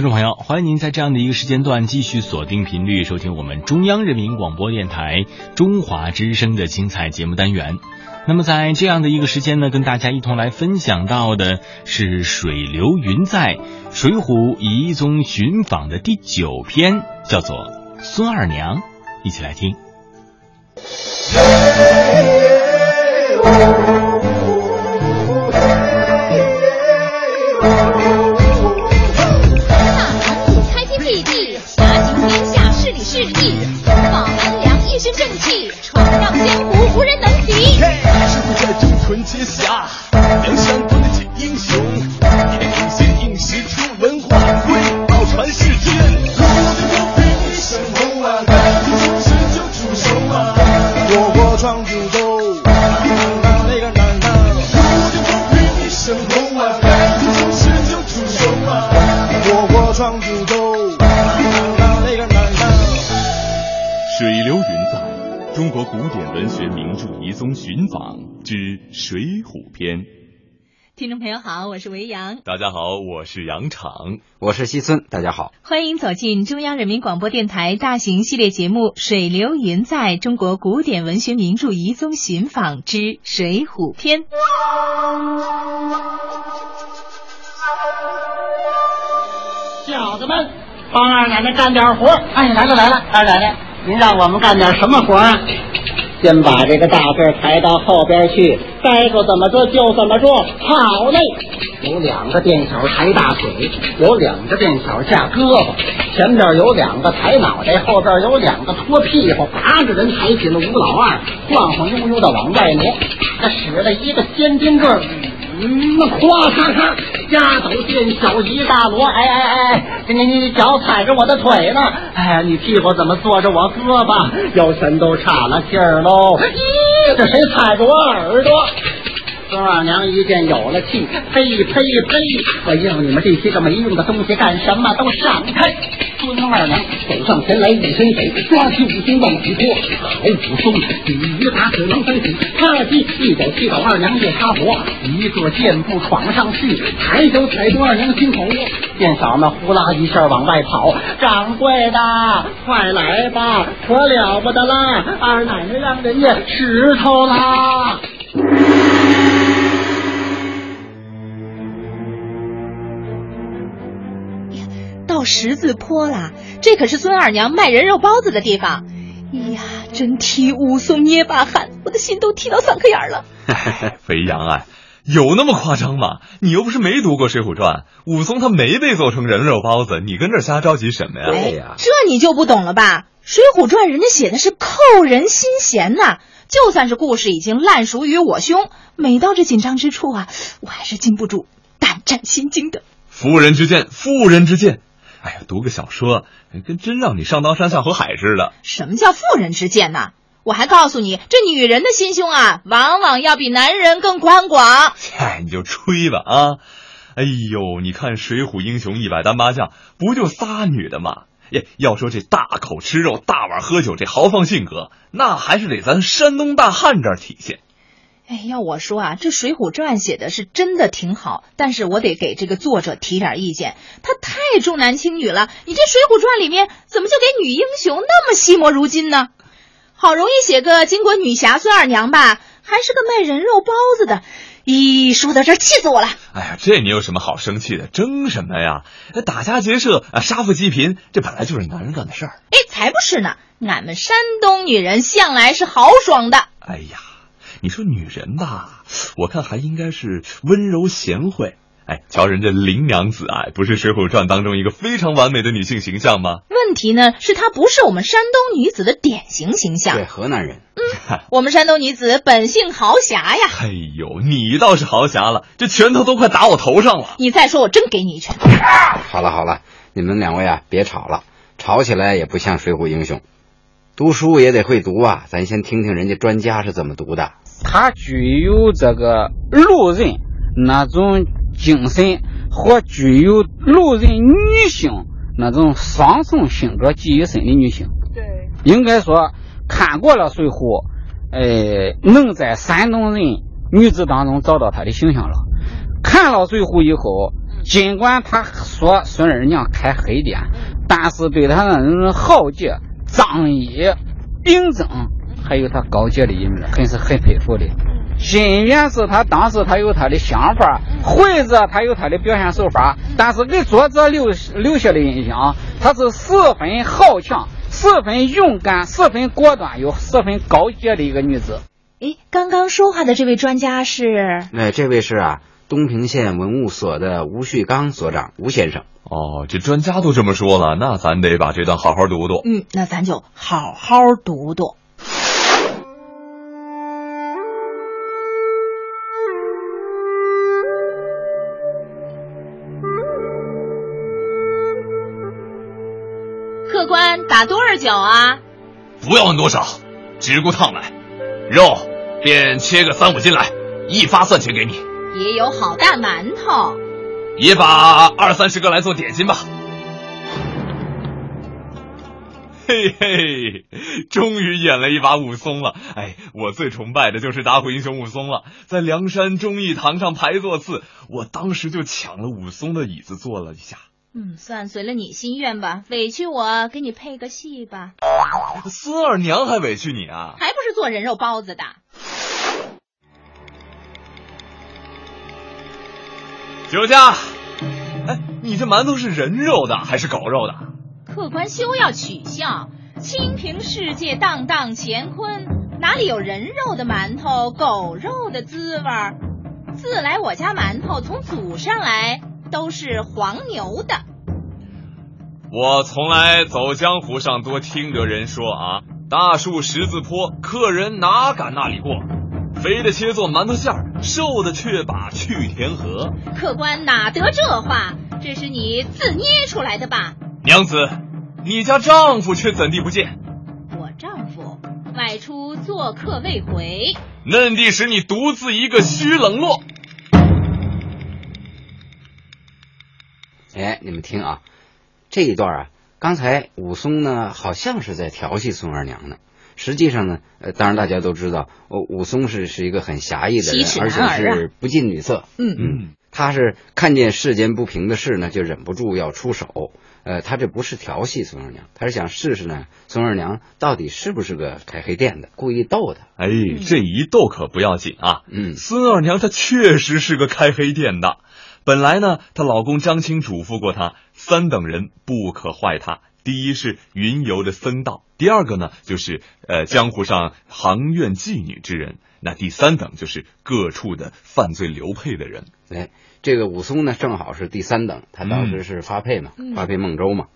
听众朋友，欢迎您在这样的一个时间段继续锁定频率，收听我们中央人民广播电台中华之声的精彩节目单元。那么在这样的一个时间呢，跟大家一同来分享到的是“水流云在”《水浒遗踪寻访》的第九篇，叫做《孙二娘》，一起来听。侠行天下，是理是义，保安良，一身正气，闯荡江湖无人能敌。师傅在征途结侠，梁山关的真英雄。水流云在，中国古典文学名著遗踪寻访。之《水浒篇》，听众朋友好，我是维扬。大家好，我是杨昶，我是西村。大家好，欢迎走进中央人民广播电台大型系列节目《水流云在中国古典文学名著遗踪寻访之水浒篇》。小子们，帮二奶奶干点活！哎，来了来了，二奶奶，您让我们干点什么活啊？先把这个大字抬到后边去，该说怎么做就怎么做。好嘞，有两个垫小抬大腿，有两个垫小架胳膊，前边有两个抬脑袋，后边有两个托屁股，八个人抬起了吴老二，晃晃悠悠的往外挪。他使了一个尖钉棍。嗯，那咵嚓嚓，丫头变小一大摞，哎哎哎，你你你脚踩着我的腿呢，哎，你屁股怎么坐着我胳膊？腰全都岔了气儿喽！咦，这谁踩着我耳朵？孙二娘一见有了气，呸呸呸！我要你们这些个没用的东西干什么？都闪开！二娘走上前来，一伸手抓起武松往起拖，好武松，鲤鱼打水能飞起，啪叽一脚踢倒二娘也擦活，一个箭步闯上去，抬手踩住二娘心口窝，店嫂子呼啦一下往外跑，掌柜的快来吧，可了不得啦！二奶奶让人家石头啦！十字坡啦，这可是孙二娘卖人肉包子的地方。哎呀，真替武松捏把汗，我的心都提到嗓子眼了。肥羊啊，有那么夸张吗？你又不是没读过《水浒传》，武松他没被做成人肉包子，你跟这瞎着急什么呀？哎呀，这你就不懂了吧？《水浒传》人家写的是扣人心弦呐，就算是故事已经烂熟于我胸，每到这紧张之处啊，我还是禁不住胆战心惊的。夫人之见，妇人之见。哎呀，读个小说，跟真让你上刀山下火海似的。什么叫妇人之见呢？我还告诉你，这女人的心胸啊，往往要比男人更宽广。嗨，你就吹吧啊！哎呦，你看《水浒英雄一百单八将》，不就仨女的吗？耶，要说这大口吃肉、大碗喝酒，这豪放性格，那还是得咱山东大汉这儿体现。哎，要我说啊，这《水浒传》写的是真的挺好，但是我得给这个作者提点意见，他太重男轻女了。你这《水浒传》里面怎么就给女英雄那么惜墨如金呢？好容易写个巾帼女侠孙二娘吧，还是个卖人肉包子的。咦，说到这儿，气死我了！哎呀，这你有什么好生气的？争什么呀？打家劫舍啊，杀富济贫，这本来就是男人干的事儿。哎，才不是呢！俺们山东女人向来是豪爽的。哎呀。你说女人吧，我看还应该是温柔贤惠。哎，瞧人家林娘子啊，不是《水浒传》当中一个非常完美的女性形象吗？问题呢是她不是我们山东女子的典型形象。对，河南人。嗯，我们山东女子本性豪侠呀。哎呦，你倒是豪侠了，这拳头都快打我头上了。你再说，我真给你一拳。好了好了，你们两位啊，别吵了，吵起来也不像水浒英雄。读书也得会读啊，咱先听听人家专家是怎么读的。他具有这个路人那种精神，或具有路人女性那种双重性格记忆深的女性。对，应该说看过了《水浒》，呃，能在山东人女子当中找到她的形象了。看了《水浒》以后，尽管他说孙二娘开黑店，但是对他那种豪杰、仗义、秉正，还有他高洁的一面，很是很佩服的。金元是他当时他有他的想法，惠子他有他的表现手法，但是给作者留留下的印象，他是十分好强、十分勇敢、十分果断又十分高洁的一个女子。诶，刚刚说话的这位专家是？哎，这位是啊，东平县文物所的吴旭刚所长吴先生。哦，这专家都这么说了，那咱得把这段好好读读。嗯，那咱就好好读读。客官打多少酒啊？不要问多少，只顾烫来。肉便切个三五斤来，一发算钱给你。也有好大馒头，也把二三十个来做点心吧。嘿嘿，终于演了一把武松了。哎，我最崇拜的就是打虎英雄武松了。在梁山忠义堂上排座次，我当时就抢了武松的椅子坐了一下。嗯，算随了你心愿吧，委屈我给你配个戏吧。孙二娘还委屈你啊？还不是做人肉包子的。酒驾！哎，你这馒头是人肉的还是狗肉的？客官休要取笑，清平世界荡荡乾坤，哪里有人肉的馒头、狗肉的滋味儿？自来我家馒头从祖上来。都是黄牛的。我从来走江湖上，多听得人说啊，大树十字坡，客人哪敢那里过？肥的切做馒头馅儿，瘦的却把去田河。客官哪得这话？这是你自捏出来的吧？娘子，你家丈夫却怎地不见？我丈夫外出做客未回。嫩地使你独自一个虚冷落。哎，你们听啊，这一段啊，刚才武松呢好像是在调戏孙二娘呢。实际上呢，呃，当然大家都知道，武松是是一个很侠义的人，而且是不近女色。嗯嗯，他是看见世间不平的事呢，就忍不住要出手。呃，他这不是调戏孙二娘，他是想试试呢，孙二娘到底是不是个开黑店的，故意逗他。哎，这一逗可不要紧啊。嗯，孙二娘她确实是个开黑店的。本来呢，她老公张青嘱咐过她，三等人不可坏她。第一是云游的僧道，第二个呢就是呃江湖上行院妓女之人，那第三等就是各处的犯罪流配的人。哎，这个武松呢正好是第三等，他当时是发配嘛，发配孟州嘛。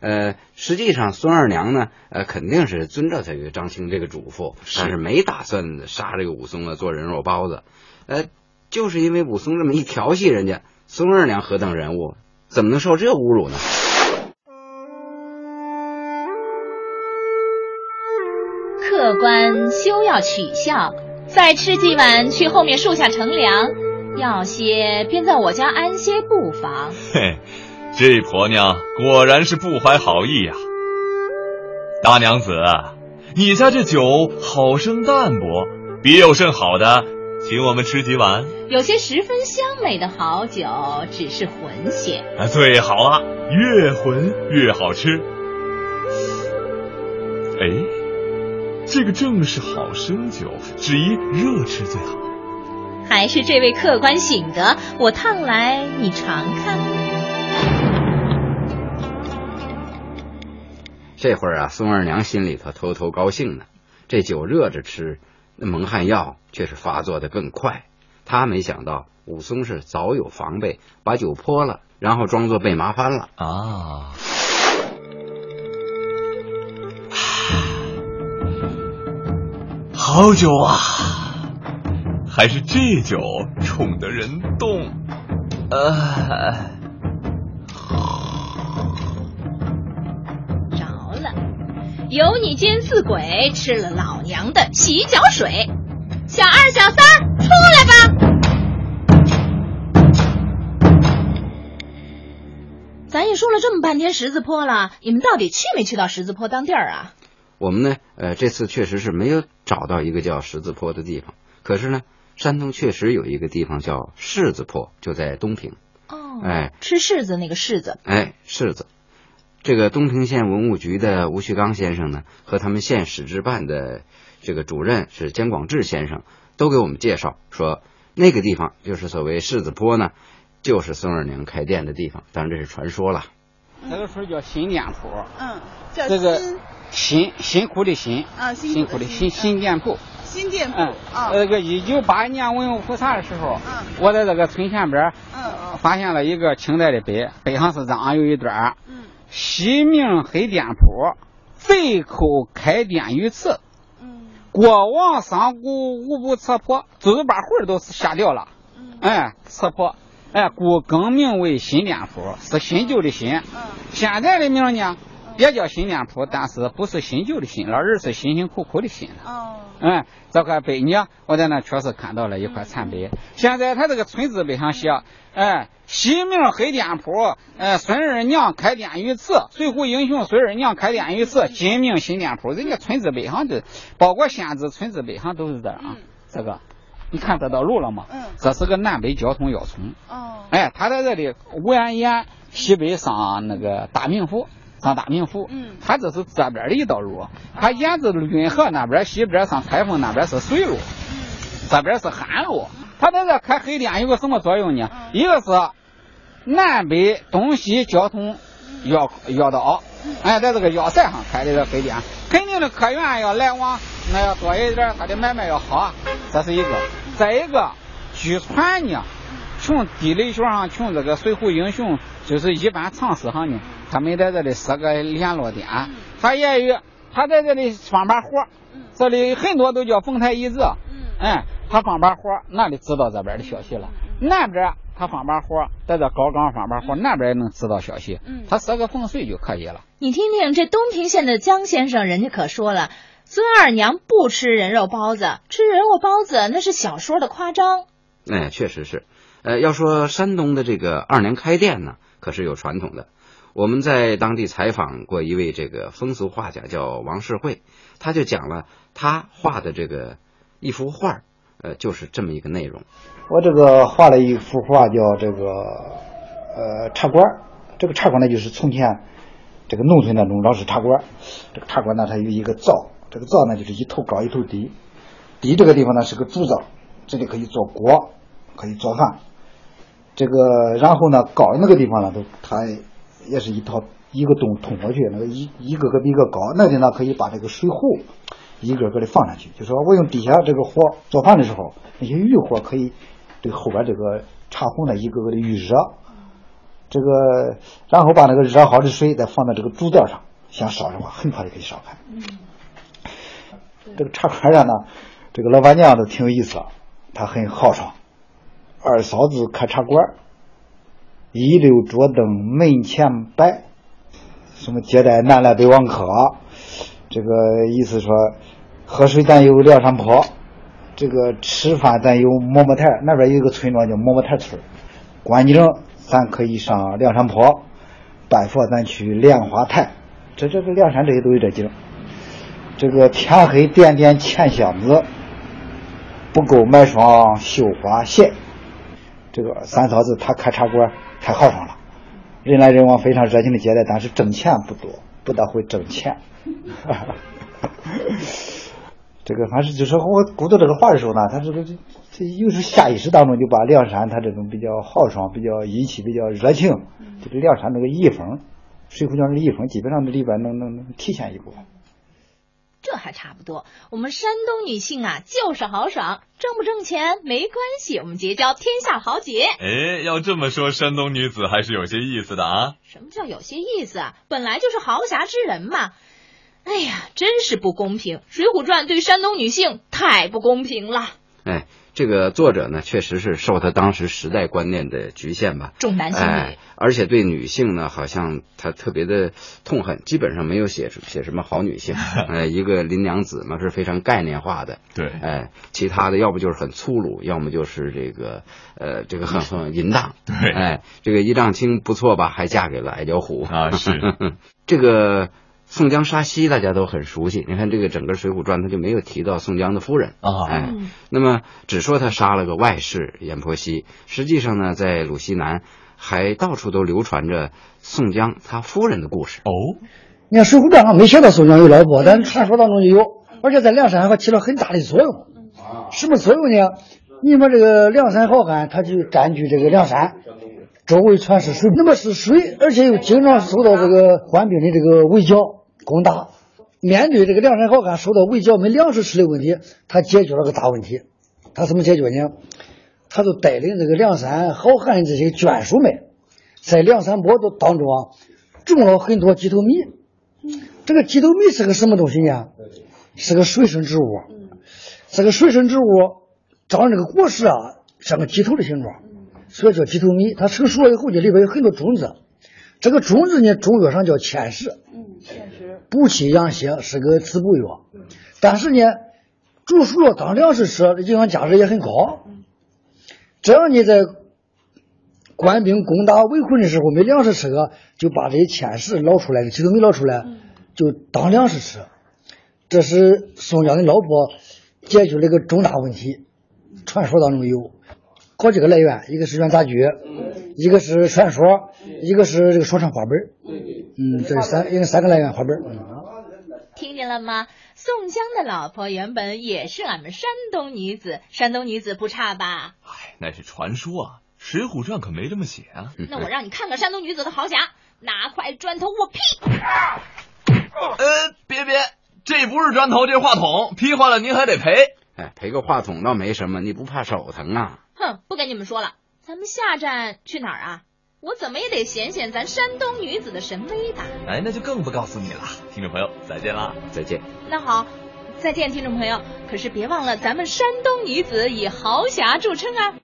呃，实际上孙二娘呢，呃肯定是遵照这个张青这个嘱咐，但是没打算杀这个武松啊，做人肉包子。呃。就是因为武松这么一调戏人家，孙二娘何等人物，怎么能受这侮辱呢？客官休要取笑，再吃几碗，去后面树下乘凉。要歇便在我家安歇不妨。嘿，这婆娘果然是不怀好意呀！大娘子，你家这酒好生淡薄，别有甚好的。请我们吃几碗，有些十分香美的好酒，只是浑些。啊，最好了，越浑越好吃。哎，这个正是好生酒，只宜热吃最好。还是这位客官醒得，我烫来你尝看。这会儿啊，孙二娘心里头偷偷高兴呢，这酒热着吃。那蒙汗药却是发作的更快，她没想到武松是早有防备，把酒泼了，然后装作被麻翻了啊！好酒啊，还是这酒冲得人动呃，着了！有你奸似鬼吃了老娘的洗脚水，小二小三出来吧！咱也说了这么半天十字坡了，你们到底去没去到十字坡当地儿啊？我们呢，呃，这次确实是没有找到一个叫十字坡的地方，可是呢，山东确实有一个地方叫柿子坡，就在东平。哦，哎，吃柿子那个柿子，哎，柿子。这个东平县文物局的吴旭刚先生呢，和他们县史志办的这个主任是姜广志先生，都给我们介绍说，那个地方就是所谓柿子坡呢，就是孙二娘开店的地方。当然这是传说了。那个时候叫新店铺，嗯，叫这个新辛辛苦的辛啊辛辛苦的辛新店铺。新店铺嗯，啊，那个一九八一年文物普查的时候，嗯。我在这个村前边嗯发现了一个清代的碑，碑上是这样有一段嗯。西明黑店铺，贼寇开店于此，嗯。国王商贾无不刺破，就是把魂儿都吓掉了。嗯。哎，刺破，哎，故更名为新店铺，是新旧的新。嗯。现在的名呢，也叫新店铺，但是不是新旧的新了，而是辛辛苦苦的辛了。哦哎，这块碑呢，我在那确实看到了一块残碑。现在他这个村字碑上写，哎，西明黑店铺，哎，孙二娘开店于此，水浒英雄孙二娘开店于此，金名新店铺。人家村字碑上的，包括县志村字碑上都是这样。嗯这个，你看这道路了吗？嗯这是个南北交通要冲。哦哎，他在这里蜿蜒西北上那个大名府，上大名府。嗯他这是这边的一道路，他沿着运河那边西边上开封那边是水路，这边是旱路。他在这开黑店有个什么作用呢？一个是南北东西交通要要道，哎，在这个要塞上开的这黑店，肯定的客源要来往，那要多一点，他的买卖要好，这是一个。再一个，据传呢，从地理学上，从这个水浒英雄，就是一般常识上呢，他们在这里设个联络点，他也有他在这里放把火，这里很多都叫冯台一子，哎，他放把火，那里知道这边的消息了。那边他放把火，在这高岗放把火，那边也能知道消息。嗯他设个风水就可以了。你听听这东平县的江先生，人家可说了，孙二娘不吃人肉包子，吃人肉包子那是小说的夸张。哎，确实是。呃，要说山东的这个二娘开店呢，可是有传统的。我们在当地采访过一位这个风俗画家，叫王世慧，他就讲了他画的这个一幅画，呃，就是这么一个内容。我这个画了一幅画，叫这个呃茶馆。这个茶馆呢，就是从前这个农村那种老式茶馆。这个茶馆呢，它有一个灶，这个灶呢就是一头高一头低，低这个地方呢是个主灶，这里可以做锅，可以做饭。这个然后呢，高那个地方呢，都它也是一套一个洞通过去，那个一一个个比一个高，那里呢可以把这个水壶一个个的放上去，就说我用底下这个火做饭的时候，那些余火可以对后边这个茶壶呢一个个的预热，这个然后把那个热好的水再放到这个竹垫上，想烧的话很快就可以烧开。这个茶馆上呢，这个老板娘都挺有意思，她很豪爽。二嫂子开茶馆，一溜桌凳门前摆，什么接待南来北往客，这个意思说，喝水咱有梁山坡，这个吃饭咱有馍馍台，那边有一个村庄叫馍馍台村，观景咱可以上梁山坡，拜佛咱去莲花台，这这个梁山这些都有这景。这个天黑点点钱箱子，不够买双绣花鞋。这个三嫂子她开茶馆太豪爽了，人来人往非常热情的接待，但是挣钱不多，不大会挣钱。这个反正就是我鼓捣这个话的时候呢，他这个这这有时下意识当中就把梁山他这种比较豪爽、比较义气、比较热情，这个梁山这个遗风，水浒传的遗风，基本上里边能能能体现一部分。这还差不多。我们山东女性啊，就是豪爽，挣不挣钱没关系，我们结交天下豪杰。哎，要这么说，山东女子还是有些意思的啊。什么叫有些意思啊？本来就是豪侠之人嘛。哎呀，真是不公平！《水浒传》对山东女性太不公平了。哎，这个作者呢，确实是受他当时时代观念的局限吧，重男轻女。哎，而且对女性呢，好像他特别的痛恨，基本上没有写写什么好女性。呃，一个林娘子嘛是非常概念化的，对，哎，其他的要不就是很粗鲁，要么就是这个呃这个很很淫荡。对，哎，这个一丈青不错吧，还嫁给了矮脚虎啊，是 这个。宋江杀西大家都很熟悉，你看这个整个《水浒传》他就没有提到宋江的夫人。啊，哎，那么只说他杀了个外室阎婆惜，实际上呢，在鲁西南还到处都流传着宋江他夫人的故事。哦，你看《水浒传》上没写到宋江有老婆，但是传说当中就有，而且在梁山还起了很大的作用。什么作用呢？你说这个梁山好汉，他就占据这个梁山，周围全是水，那么是水，而且又经常受到这个官兵的这个围剿攻打。面对这个梁山好汉受到围剿没粮食吃的问题，他解决了个大问题。他怎么解决呢？他就带领这个梁山好汉的这些眷属们，在梁山泊的当中啊，种了很多鸡头米。这个鸡头米是个什么东西呢？是个水生植物。这个水生植物长这个果实啊，像个鸡头的形状，所以叫鸡头米。它成熟了以后，这里边有很多种子。这个种子呢，中药上叫芡实。嗯，芡实。补气养血，是个滋补药。但是呢，煮熟了当粮食吃，营养价值也很高。这样呢，在官兵攻打围困的时候，没粮食吃个，就把这些芡实捞出来，其实没捞出来，就当粮食吃。这是宋江的老婆解决了一个重大问题。传说当中有好几个来源，一个是元杂剧，一个是传说，一个是这个说唱话本。嗯，这是三，应该三个来源话本。听见了吗？宋江的老婆原本也是俺们山东女子，山东女子不差吧？哎，那是传说啊，《水浒传》可没这么写啊。那我让你看看山东女子的豪侠，拿块砖头我劈。呃，别别，这不是砖头，这是话筒，劈坏了您还得赔。哎，赔个话筒倒没什么，你不怕手疼啊？哼，不跟你们说了，咱们下站去哪儿啊？我怎么也得显显咱山东女子的神威吧？哎，那就更不告诉你了。听众朋友，再见啦！再见。那好，再见，听众朋友。可是别忘了，咱们山东女子以豪侠著称啊。